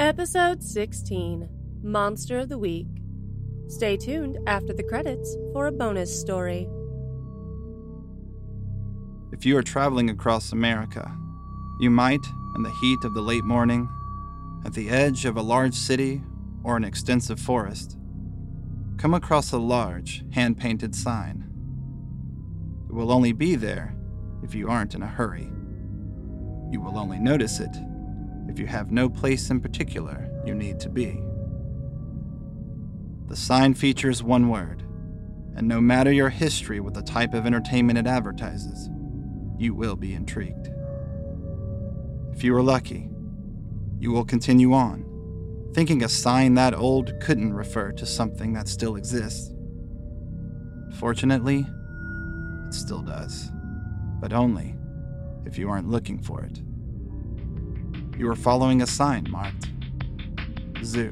Episode 16 Monster of the Week. Stay tuned after the credits for a bonus story. If you are traveling across America, you might, in the heat of the late morning, at the edge of a large city or an extensive forest, come across a large, hand painted sign. It will only be there if you aren't in a hurry. You will only notice it if you have no place in particular you need to be. The sign features one word, and no matter your history with the type of entertainment it advertises, you will be intrigued. If you are lucky, you will continue on, thinking a sign that old couldn't refer to something that still exists. Fortunately, it still does, but only if you aren't looking for it. You are following a sign marked Zoo.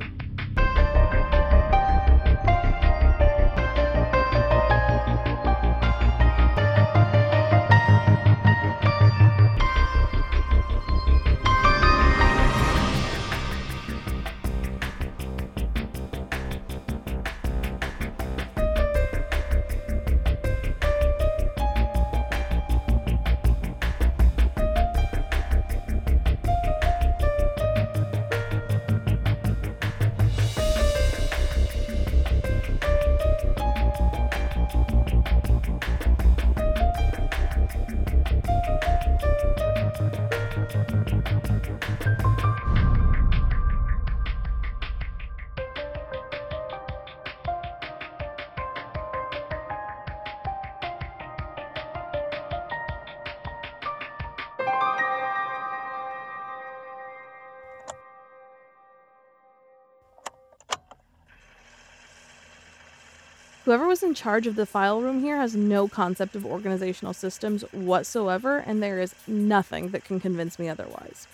Whoever was in charge of the file room here has no concept of organizational systems whatsoever, and there is nothing that can convince me otherwise.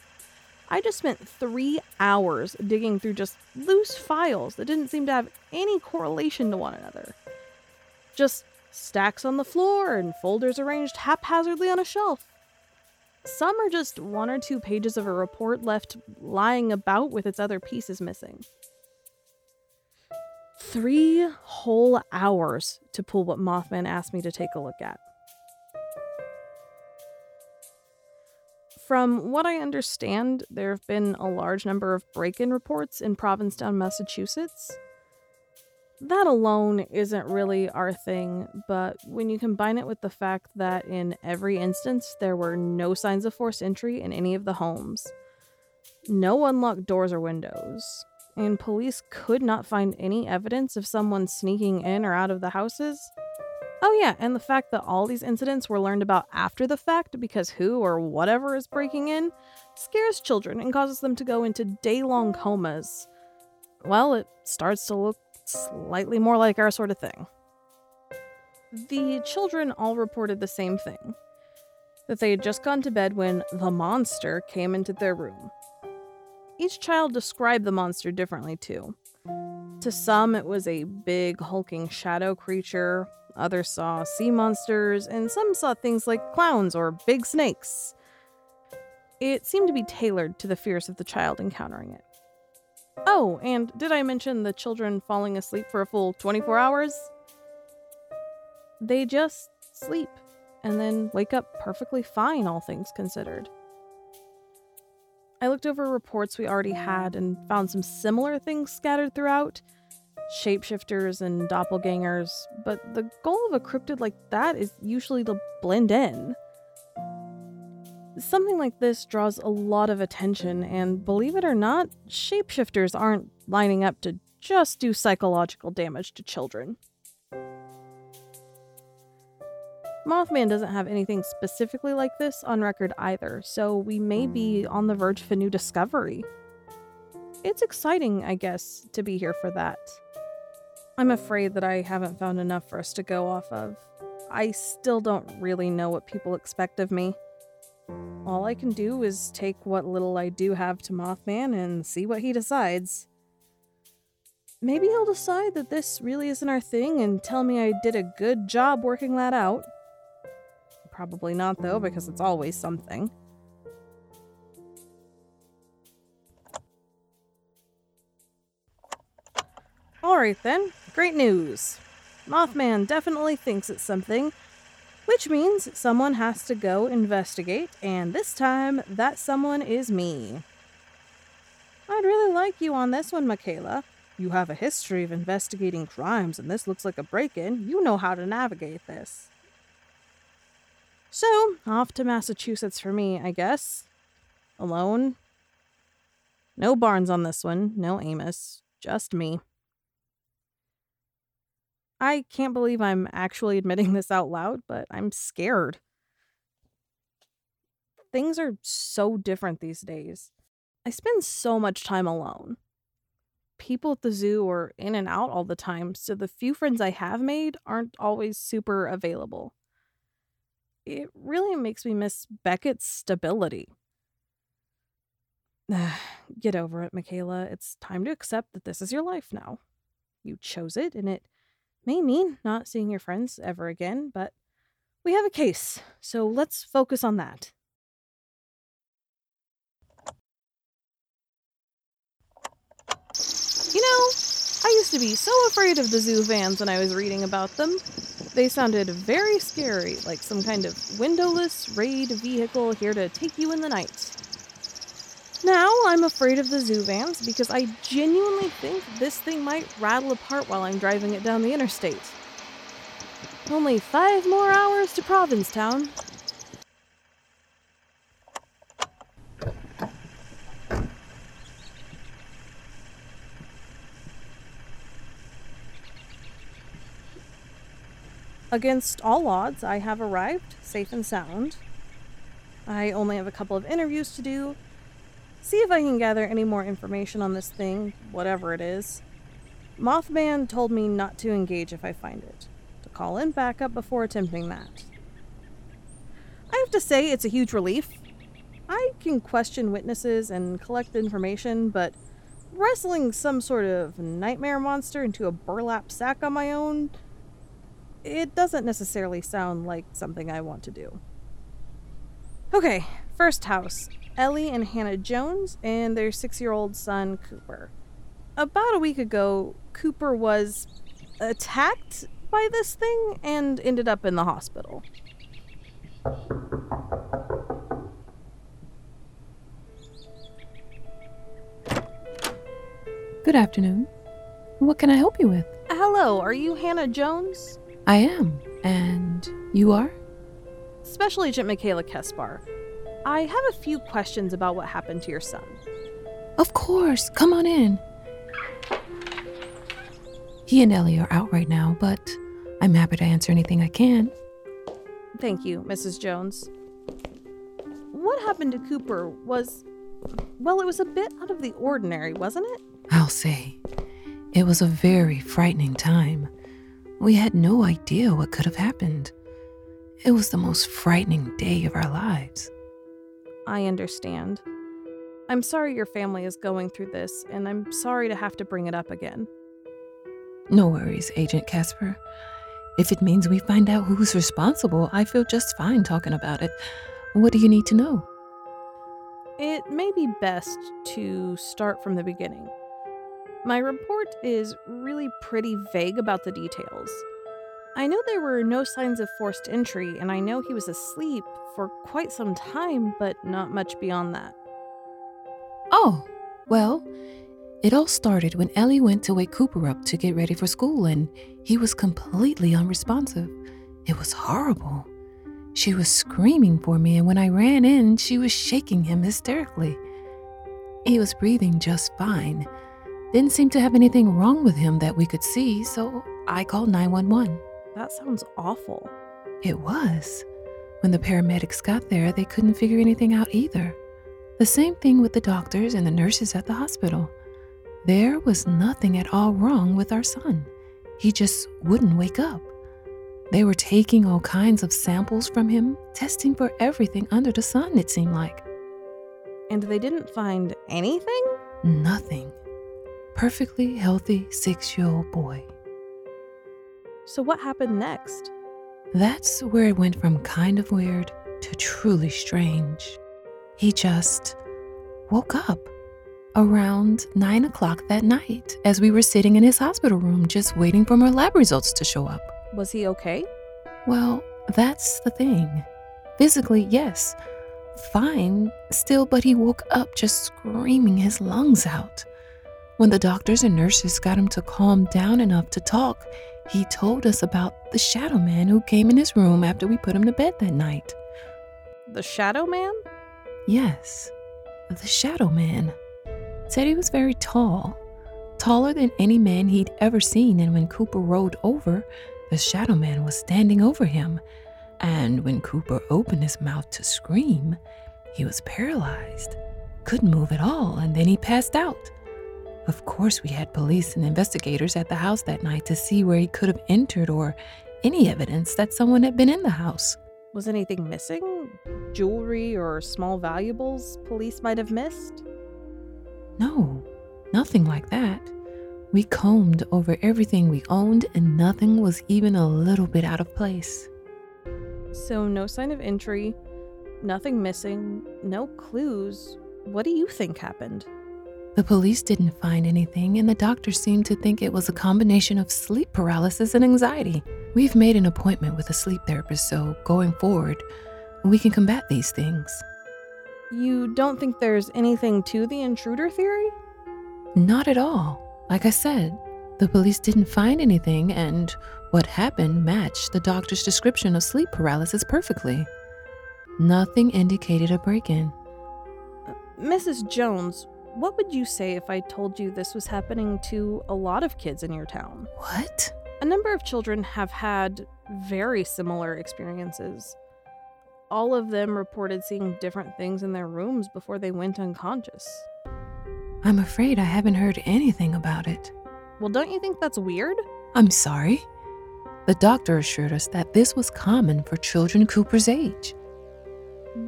I just spent three hours digging through just loose files that didn't seem to have any correlation to one another. Just stacks on the floor and folders arranged haphazardly on a shelf. Some are just one or two pages of a report left lying about with its other pieces missing. Three whole hours to pull what Mothman asked me to take a look at. From what I understand, there have been a large number of break in reports in Provincetown, Massachusetts. That alone isn't really our thing, but when you combine it with the fact that in every instance there were no signs of forced entry in any of the homes, no unlocked doors or windows, and police could not find any evidence of someone sneaking in or out of the houses. Oh, yeah, and the fact that all these incidents were learned about after the fact because who or whatever is breaking in scares children and causes them to go into day long comas. Well, it starts to look slightly more like our sort of thing. The children all reported the same thing that they had just gone to bed when the monster came into their room. Each child described the monster differently, too. To some, it was a big, hulking shadow creature, others saw sea monsters, and some saw things like clowns or big snakes. It seemed to be tailored to the fears of the child encountering it. Oh, and did I mention the children falling asleep for a full 24 hours? They just sleep and then wake up perfectly fine, all things considered. I looked over reports we already had and found some similar things scattered throughout shapeshifters and doppelgangers, but the goal of a cryptid like that is usually to blend in. Something like this draws a lot of attention, and believe it or not, shapeshifters aren't lining up to just do psychological damage to children. Mothman doesn't have anything specifically like this on record either, so we may be hmm. on the verge of a new discovery. It's exciting, I guess, to be here for that. I'm afraid that I haven't found enough for us to go off of. I still don't really know what people expect of me. All I can do is take what little I do have to Mothman and see what he decides. Maybe he'll decide that this really isn't our thing and tell me I did a good job working that out. Probably not, though, because it's always something. Alright then, great news. Mothman definitely thinks it's something, which means someone has to go investigate, and this time that someone is me. I'd really like you on this one, McKayla. You have a history of investigating crimes, and this looks like a break in. You know how to navigate this. So, off to Massachusetts for me, I guess. Alone. No Barnes on this one, no Amos, just me. I can't believe I'm actually admitting this out loud, but I'm scared. Things are so different these days. I spend so much time alone. People at the zoo are in and out all the time, so the few friends I have made aren't always super available. It really makes me miss Beckett's stability. Get over it, McKayla. It's time to accept that this is your life now. You chose it, and it may mean not seeing your friends ever again, but we have a case, so let's focus on that. You know, I used to be so afraid of the zoo vans when I was reading about them. They sounded very scary, like some kind of windowless raid vehicle here to take you in the night. Now I'm afraid of the zoo vans because I genuinely think this thing might rattle apart while I'm driving it down the interstate. Only five more hours to Provincetown. Against all odds, I have arrived, safe and sound. I only have a couple of interviews to do, see if I can gather any more information on this thing, whatever it is. Mothman told me not to engage if I find it, to call in backup before attempting that. I have to say, it's a huge relief. I can question witnesses and collect information, but wrestling some sort of nightmare monster into a burlap sack on my own, it doesn't necessarily sound like something I want to do. Okay, first house Ellie and Hannah Jones and their six year old son, Cooper. About a week ago, Cooper was attacked by this thing and ended up in the hospital. Good afternoon. What can I help you with? Hello, are you Hannah Jones? I am. And you are? Special Agent McKayla Kespar. I have a few questions about what happened to your son. Of course. Come on in. He and Ellie are out right now, but I'm happy to answer anything I can. Thank you, Mrs. Jones. What happened to Cooper was. Well, it was a bit out of the ordinary, wasn't it? I'll say. It was a very frightening time. We had no idea what could have happened. It was the most frightening day of our lives. I understand. I'm sorry your family is going through this, and I'm sorry to have to bring it up again. No worries, Agent Kespar. If it means we find out who's responsible, I feel just fine talking about it. What do you need to know? It may be best to start from the beginning. My report is really pretty vague about the details. I know there were no signs of forced entry, and I know he was asleep for quite some time, but not much beyond that. Oh, well, it all started when Ellie went to wake Cooper up to get ready for school, and he was completely unresponsive. It was horrible. She was screaming for me, and when I ran in, she was shaking him hysterically. He was breathing just fine. Didn't seem to have anything wrong with him that we could see, so I called 911. That sounds awful. It was. When the paramedics got there, they couldn't figure anything out either. The same thing with the doctors and the nurses at the hospital. There was nothing at all wrong with our son. He just wouldn't wake up. They were taking all kinds of samples from him, testing for everything under the sun, it seemed like. And they didn't find anything? Nothing. Perfectly healthy six year old boy. So, what happened next? That's where it went from kind of weird to truly strange. He just woke up. around 9 o'clock that night as we were sitting in his hospital room just waiting for more lab results to show up. Was he okay? Well, that's the thing. Physically, yes, fine still, but he woke up just screaming his lungs out. When the doctors and nurses got him to calm down enough to talk, he told us about the shadow man who came in his room after we put him to bed that night. The Shadow Man? Yes, the shadow man. Said he was very tall, taller than any man he'd ever seen, and when Cooper rolled over, the shadow man was standing over him. And when Cooper opened his mouth to scream, he was paralyzed, couldn't move at all, and then he passed out. Of course, we had police and investigators at the house that night to see where he could have entered or any evidence that someone had been in the house. Was anything missing? Jewelry or small valuables police might have missed? No, nothing like that. We combed over everything we owned, and nothing was even a little bit out of place. So, no sign of entry, nothing missing, no clues. What do you think happened? The police didn't find anything, and the doctor seemed to think it was a combination of sleep paralysis and anxiety. We've made an appointment with a sleep therapist, so going forward, we can combat these things. You don't think there's anything to the intruder theory? Not at all. Like I said, the police didn't find anything, and what happened matched the doctor's description of sleep paralysis perfectly. Nothing indicated a break in. Uh, Mrs. Jones, what would you say if I told you this was happening to a lot of kids in your town? What? A number of children have had very similar experiences. All of them reported seeing different things in their rooms before they went unconscious. I'm afraid I haven't heard anything about it. Well, don't you think that's weird? I'm sorry. The doctor assured us that this was common for children Cooper's age.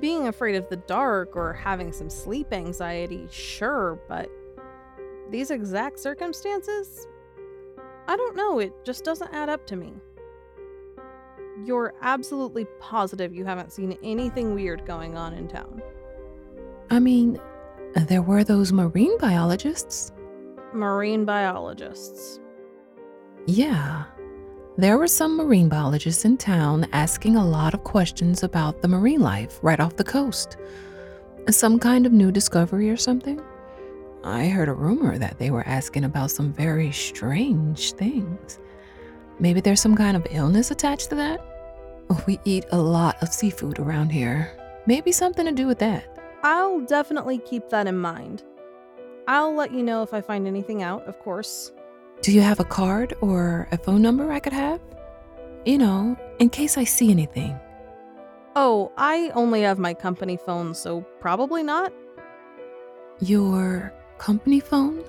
Being afraid of the dark or having some sleep anxiety, sure, but these exact circumstances? I don't know, it just doesn't add up to me. You're absolutely positive you haven't seen anything weird going on in town. I mean, there were those marine biologists. Marine biologists. Yeah. There were some marine biologists in town asking a lot of questions about the marine life right off the coast. Some kind of new discovery or something? I heard a rumor that they were asking about some very strange things. Maybe there's some kind of illness attached to that? We eat a lot of seafood around here. Maybe something to do with that. I'll definitely keep that in mind. I'll let you know if I find anything out, of course. Do you have a card or a phone number I could have? You know, in case I see anything. Oh, I only have my company phone, so probably not. Your company phone?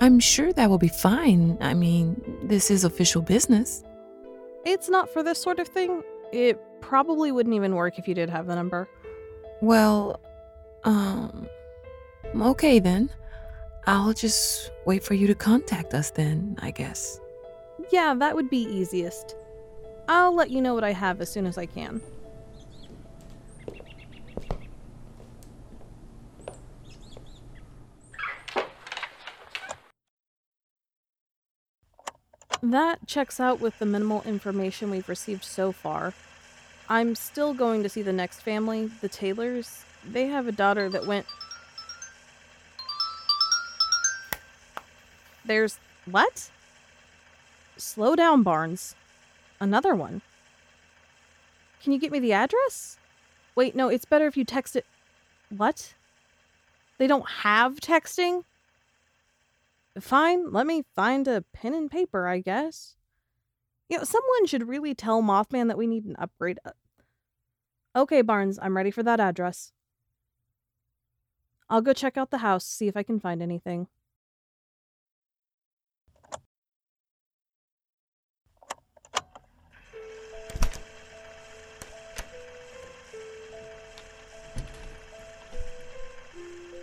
I'm sure that will be fine. I mean, this is official business. It's not for this sort of thing. It probably wouldn't even work if you did have the number. Well, um, okay then. I'll just wait for you to contact us then, I guess. Yeah, that would be easiest. I'll let you know what I have as soon as I can. That checks out with the minimal information we've received so far. I'm still going to see the next family, the Taylors. They have a daughter that went. There's. What? Slow down, Barnes. Another one. Can you get me the address? Wait, no, it's better if you text it. What? They don't have texting? Fine, let me find a pen and paper, I guess. You know, someone should really tell Mothman that we need an upgrade. Okay, Barnes, I'm ready for that address. I'll go check out the house, see if I can find anything.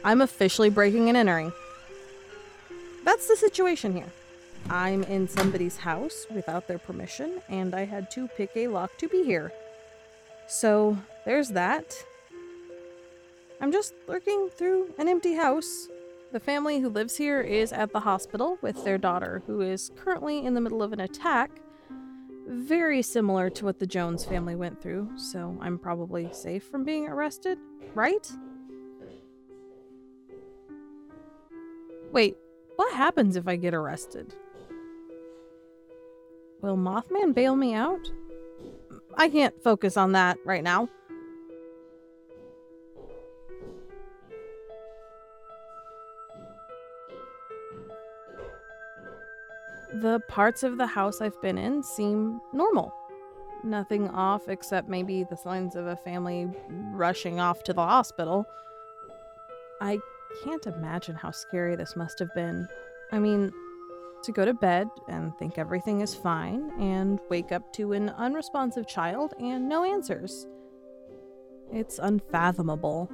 I'm officially breaking and entering. That's the situation here. I'm in somebody's house without their permission, and I had to pick a lock to be here. So, there's that. I'm just lurking through an empty house. The family who lives here is at the hospital with their daughter, who is currently in the middle of an attack. Very similar to what the Jones family went through, so I'm probably safe from being arrested, right? Wait, what happens if I get arrested? Will Mothman bail me out? I can't focus on that right now. The parts of the house I've been in seem normal. Nothing off except maybe the signs of a family rushing off to the hospital. I can't imagine how scary this must have been. I mean, to go to bed and think everything is fine and wake up to an unresponsive child and no answers. It's unfathomable.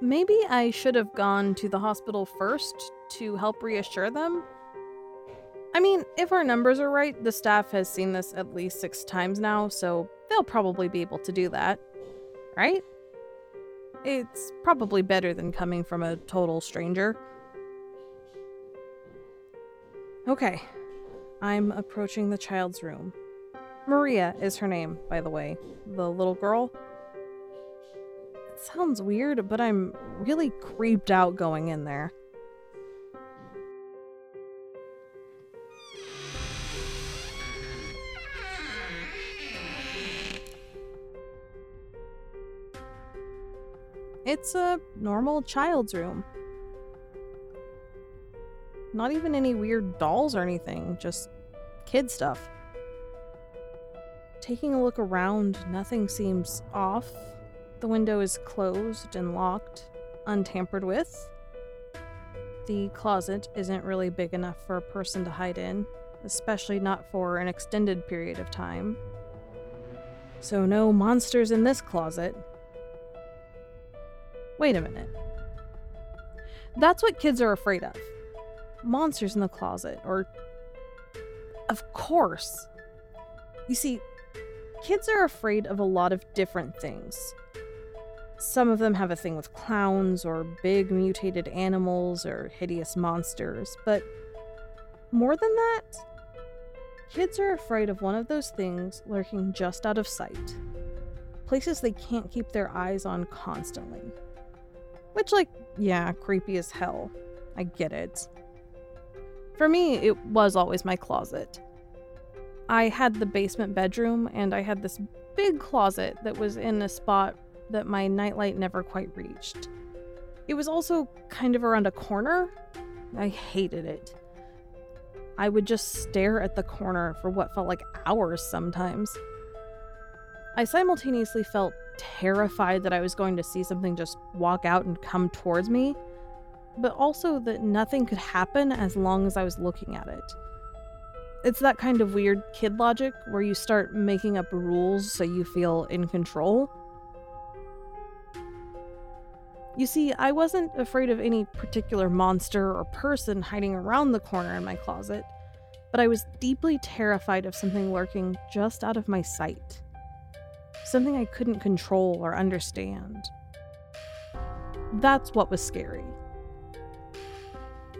Maybe I should have gone to the hospital first to help reassure them. I mean, if our numbers are right, the staff has seen this at least six times now, so they'll probably be able to do that. Right? It's probably better than coming from a total stranger. Okay, I'm approaching the child's room. Maria is her name, by the way. The little girl. It sounds weird, but I'm really creeped out going in there. It's a normal child's room. Not even any weird dolls or anything, just kid stuff. Taking a look around, nothing seems off. The window is closed and locked, untampered with. The closet isn't really big enough for a person to hide in, especially not for an extended period of time. So, no monsters in this closet. Wait a minute. That's what kids are afraid of monsters in the closet, or. Of course. You see, kids are afraid of a lot of different things. Some of them have a thing with clowns, or big mutated animals, or hideous monsters, but more than that, kids are afraid of one of those things lurking just out of sight. Places they can't keep their eyes on constantly. Which, like, yeah, creepy as hell. I get it. For me, it was always my closet. I had the basement bedroom, and I had this big closet that was in a spot that my nightlight never quite reached. It was also kind of around a corner. I hated it. I would just stare at the corner for what felt like hours sometimes. I simultaneously felt terrified that I was going to see something just walk out and come towards me, but also that nothing could happen as long as I was looking at it. It's that kind of weird kid logic where you start making up rules so you feel in control. You see, I wasn't afraid of any particular monster or person hiding around the corner in my closet, but I was deeply terrified of something lurking just out of my sight something I couldn't control or understand. That's what was scary.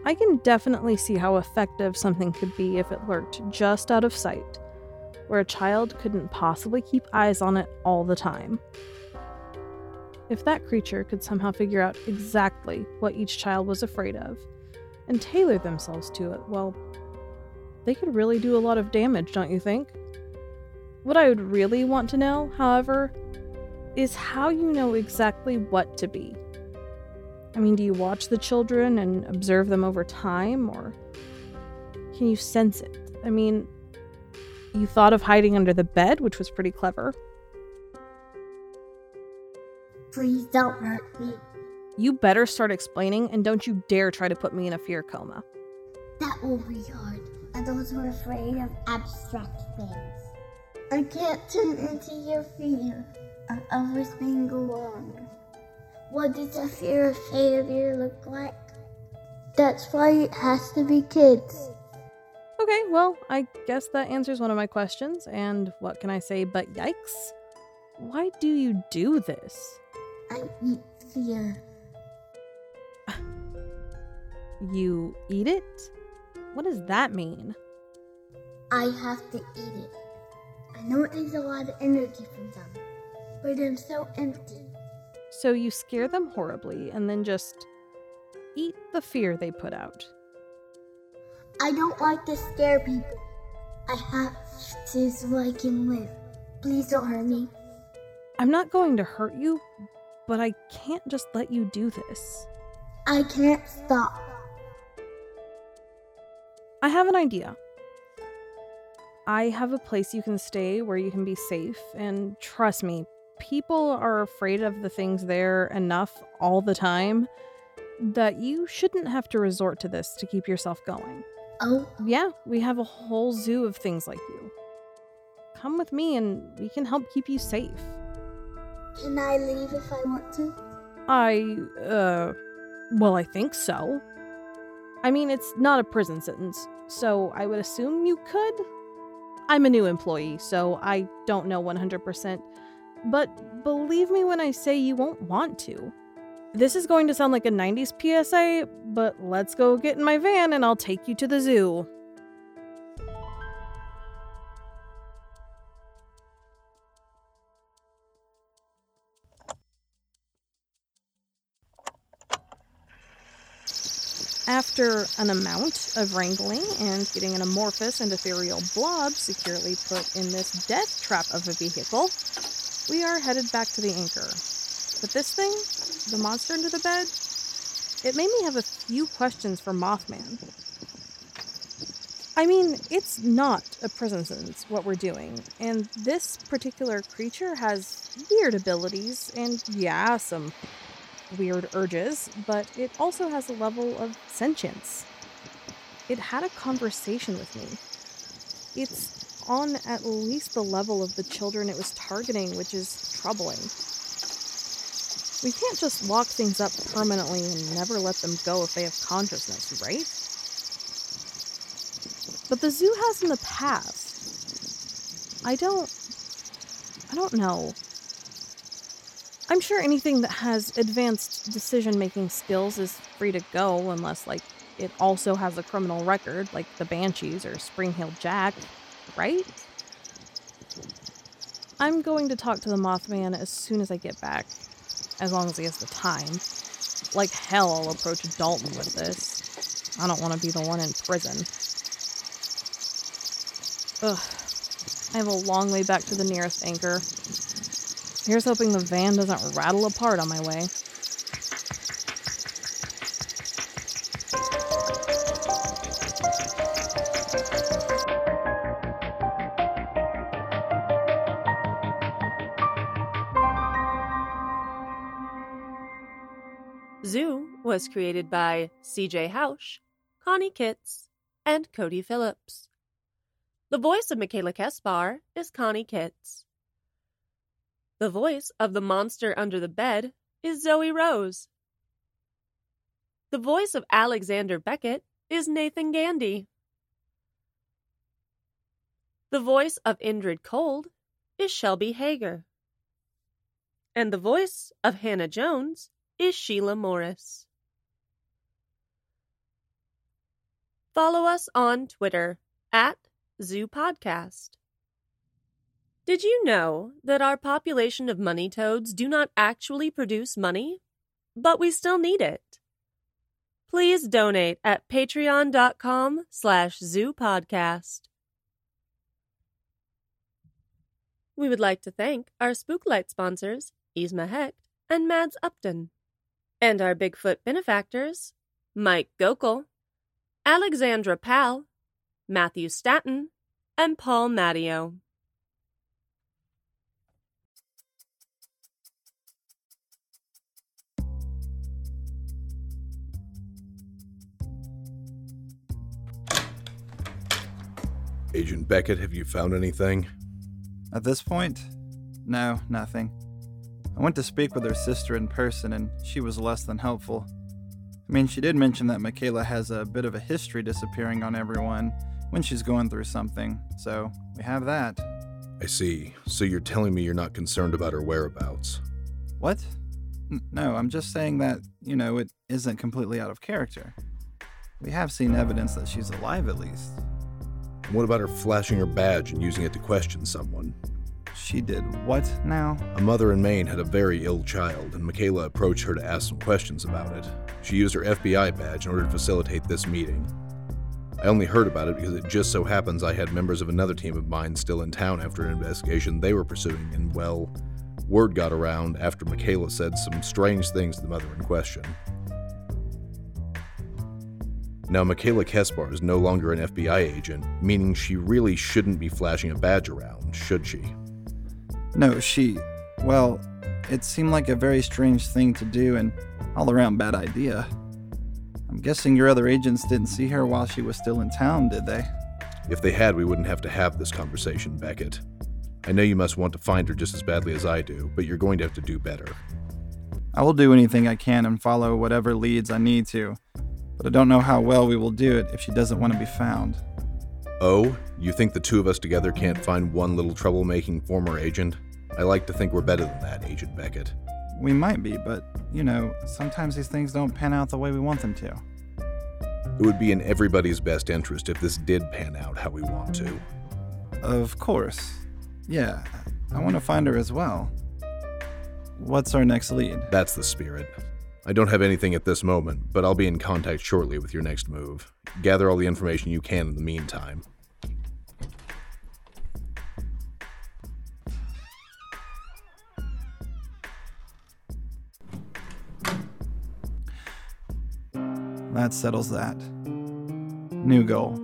I can definitely see how effective something could be if it lurked just out of sight, where a child couldn't possibly keep eyes on it all the time. If that creature could somehow figure out exactly what each child was afraid of and tailor themselves to it, well, they could really do a lot of damage, don't you think? What I would really want to know, however, is how you know exactly what to be. I mean, do you watch the children and observe them over time, or can you sense it? I mean, you thought of hiding under the bed, which was pretty clever. Please don't hurt me. You better start explaining, and don't you dare try to put me in a fear coma. That will be hard. Adults are afraid of abstract things. I can't turn into your fear of everything go wrong. What does a fear of failure look like? That's why it has to be kids. Okay, well, I guess that answers one of my questions. And what can I say but yikes? Why do you do this? I eat fear. You eat it? What does that mean? I have to eat it. I know it takes a lot of energy from them, but I'm so empty. So you scare them horribly and then just eat the fear they put out. I don't like to scare people. I have to so I can live. Please don't hurt me. I'm not going to hurt you, but I can't just let you do this. I can't stop. I have an idea. I have a place you can stay where you can be safe, and trust me, people are afraid of the things there enough all the time that you shouldn't have to resort to this to keep yourself going. Oh, Yeah, we have a whole zoo of things like you. Come with me and we can help keep you safe. can I leave if I want to? I, uh, well, I think so. I mean, it's not a prison sentence, so I would assume you could. I'm a new employee, so I don't know 100%, but believe me when I say you won't want to. This is going to sound like a 90s PSA, but let's go get in my van and I'll take you to the zoo. After an amount of wrangling and getting an amorphous and ethereal blob securely put in this death trap of a vehicle, we are headed back to the anchor. But this thing, the monster under the bed, it made me have a few questions for Mothman. I mean, it's not a prison sentence, what we're doing, and this particular creature has weird abilities and, yeah, some weird urges, but it also has a level of sentience. It had a conversation with me. It's on at least the level of the children it was targeting, which is troubling. We can't just lock things up permanently and never let them go if they have consciousness, right? But the zoo has in the past. I don't. I don't know. I'm sure anything that has advanced decision making skills is free to go unless, like, it also has a criminal record, like the Banshees or Spring-heeled Jack, right? I'm going to talk to the Mothman as soon as I get back, as long as he has the time. Like hell, I'll approach Dalton with this. I don't want to be the one in prison. Ugh. I have a long way back to the nearest anchor. Here's hoping the van doesn't rattle apart on my way. Zoo was created by CJ Housh, Coni Kitts, and Codi Phillips. The voice of McKayla Kespar is Coni Kitts. The voice of the monster under the bed is Zoe Rose. The voice of Alexander Beckett is Nathan Gandy. The voice of Indrid Cold is Shelby Heger. And the voice of Hannah Jones is Sheila Morris. Follow us on Twitter at Zoo Podcast. Did you know that our population of money toads do not actually produce money? But we still need it. Please donate at patreon.com slash zoopodcast. We would like to thank our Spooklight sponsors, Yzma Hecht and Mads Upton, and our Bigfoot benefactors, Mike Gokel, Alexandra Pal, Matthew Staton, and Paul Mattio. Agent Beckett, have you found anything? At this point, no, nothing. I went to speak with her sister in person, and she was less than helpful. I mean, she did mention that McKayla has a bit of a history disappearing on everyone when she's going through something, so we have that. I see. So you're telling me you're not concerned about her whereabouts? What? N- no, I'm just saying that, you know, it isn't completely out of character. We have seen evidence that she's alive at least. What about her flashing her badge and using it to question someone? She did what now? A mother in Maine had a very ill child, and McKayla approached her to ask some questions about it. She used her FBI badge in order to facilitate this meeting. I only heard about it because it just so happens I had members of another team of mine still in town after an investigation they were pursuing, and well, word got around after McKayla said some strange things to the mother in question. Now, McKayla Kespar is no longer an FBI agent, meaning she really shouldn't be flashing a badge around, should she? No, she. Well, it seemed like a very strange thing to do and all around bad idea. I'm guessing your other agents didn't see her while she was still in town, did they? If they had, we wouldn't have to have this conversation, Beckett. I know you must want to find her just as badly as I do, but you're going to have to do better. I will do anything I can and follow whatever leads I need to, but I don't know how well we will do it if she doesn't want to be found. Oh, you think the two of us together can't find one little troublemaking former agent? I like to think we're better than that, Agent Beckett. We might be, but, you know, sometimes these things don't pan out the way we want them to. It would be in everybody's best interest if this did pan out how we want to. Of course. Yeah, I want to find her as well. What's our next lead? That's the spirit. I don't have anything at this moment, but I'll be in contact shortly with your next move. Gather all the information you can in the meantime. That settles that. New goal.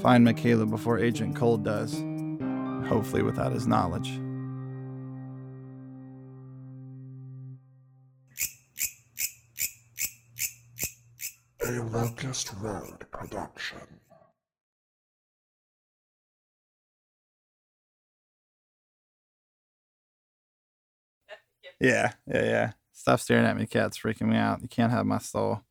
Find McKayla before Agent Cold does. Hopefully without his knowledge. A Locust Road production. Yeah, yeah, yeah. Stop staring at me, cat's freaking me out. You can't have my soul.